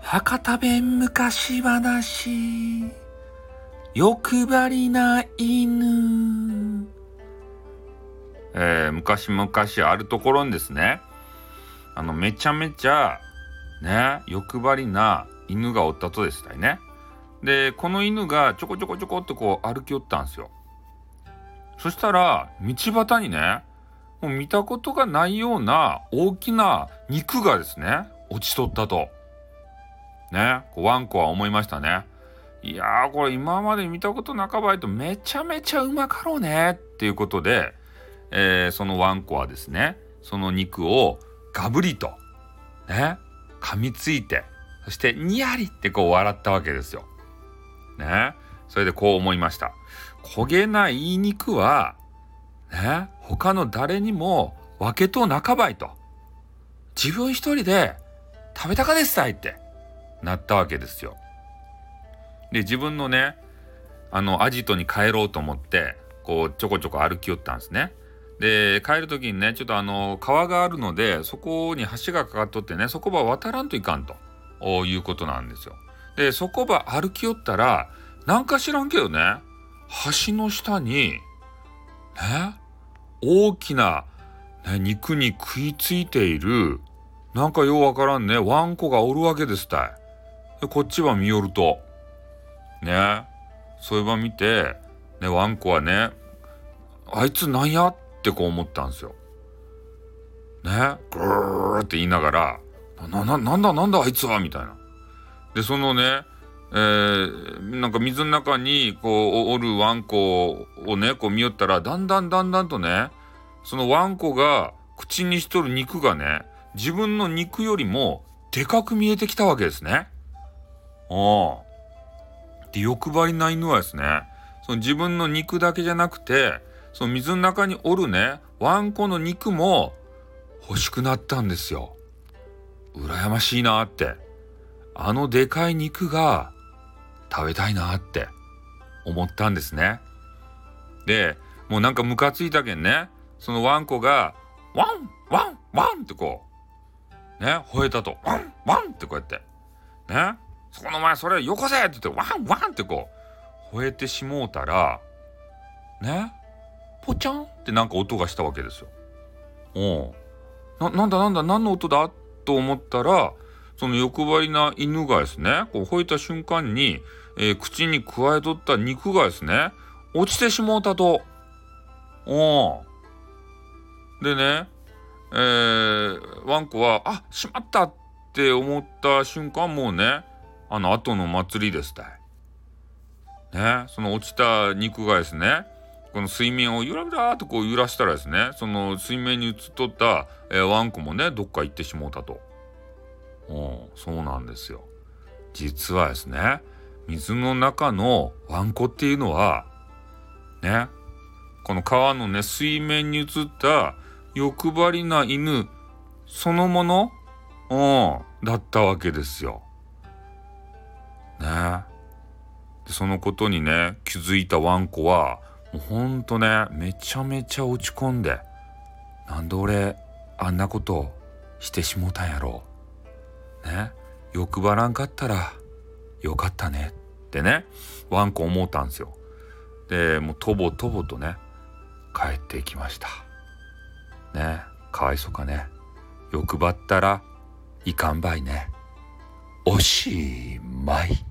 博多弁昔話欲張りな犬。えー、昔々あるところにですね。あのめちゃめちゃね欲張りな犬がおったとですね。でこの犬がちょこちょこちょこってこう歩き寄ったんですよ。そしたら道端にねもう見たことがないような大きな肉がですね落ちとったと。ね、ワンコは思いましたね。いやー、これ今まで見たことなかばいとめちゃめちゃうまかろうねっていうことで、えー、そのワンコはですね、その肉をガブリと、ね、噛みついて、そしてニヤリってこう笑ったわけですよ。ね、それでこう思いました。焦げない肉は、ね、他の誰にも分けと半ばいと。自分一人で食べたかですたいってなったわけですよ。で、自分のね、あの、アジトに帰ろうと思って、こう、ちょこちょこ歩き寄ったんですね。で、帰る時にね、ちょっとあの、川があるので、そこに橋がかかっとってね、そこば渡らんといかんということなんですよ。で、そこば歩き寄ったら、なんか知らんけどね、橋の下に、ね、大きな、ね、肉に食いついている、なんかようわからんね、ワンコがおるわけですたい。でこっちは見よると、ね、そういえば見て、ね、ワンコはね、あいつなんやってこう思ったんですよ。ね、ぐーって言いながら、な、な、なんだなんだあいつはみたいな。で、そのね、えー、なんか水の中にこうおるワンコをねこう見よったらだんだんだんだんとねそのワンコが口にしとる肉がね自分の肉よりもでかく見えてきたわけですね。あ。で欲張りな犬はですねその自分の肉だけじゃなくてその水の中におるねワンコの肉も欲しくなったんですよ。羨ましいなって。あのでかい肉が食べたいなって思ったんですね。で、もうなんかムカついたけんね、そのワンコが、ワンワンワンってこう、ね、吠えたと、ワンワンってこうやって、ね、そこのお前それよこせ！って言って、ワンワンってこう、吠えてしもうたら、ね、ポチャンってなんか音がしたわけですよ。おな、なんだなんだ何の音だ？と思ったら、その欲張りな犬がですね、こう吠えた瞬間に、えー、口にくわえとった肉がですね、落ちてしもうたと。おでね、えー、ワンコは、あ、しまったって思った瞬間もうね、あの後の祭りですたい。ね、その落ちた肉がですね、この水面をゆらゆらとこう揺らしたらですね、その水面に映っとった、えー、ワンコもね、どっか行ってしもうたと。おそうなんですよ。実はですね水の中のワンコっていうのはねこの川のね水面に映った欲張りな犬そのもの、うん、だったわけですよ。ねでそのことにね気づいたワンコはもうほんとねめちゃめちゃ落ち込んでなんで俺あんなことしてしもたんやろう。欲張らんかったらよかったね。ってねワンコ思ったんですよ。でもうとぼとぼとね帰っていきました。ねかわいそうかね。欲張ったらいかんばいね。おしまい。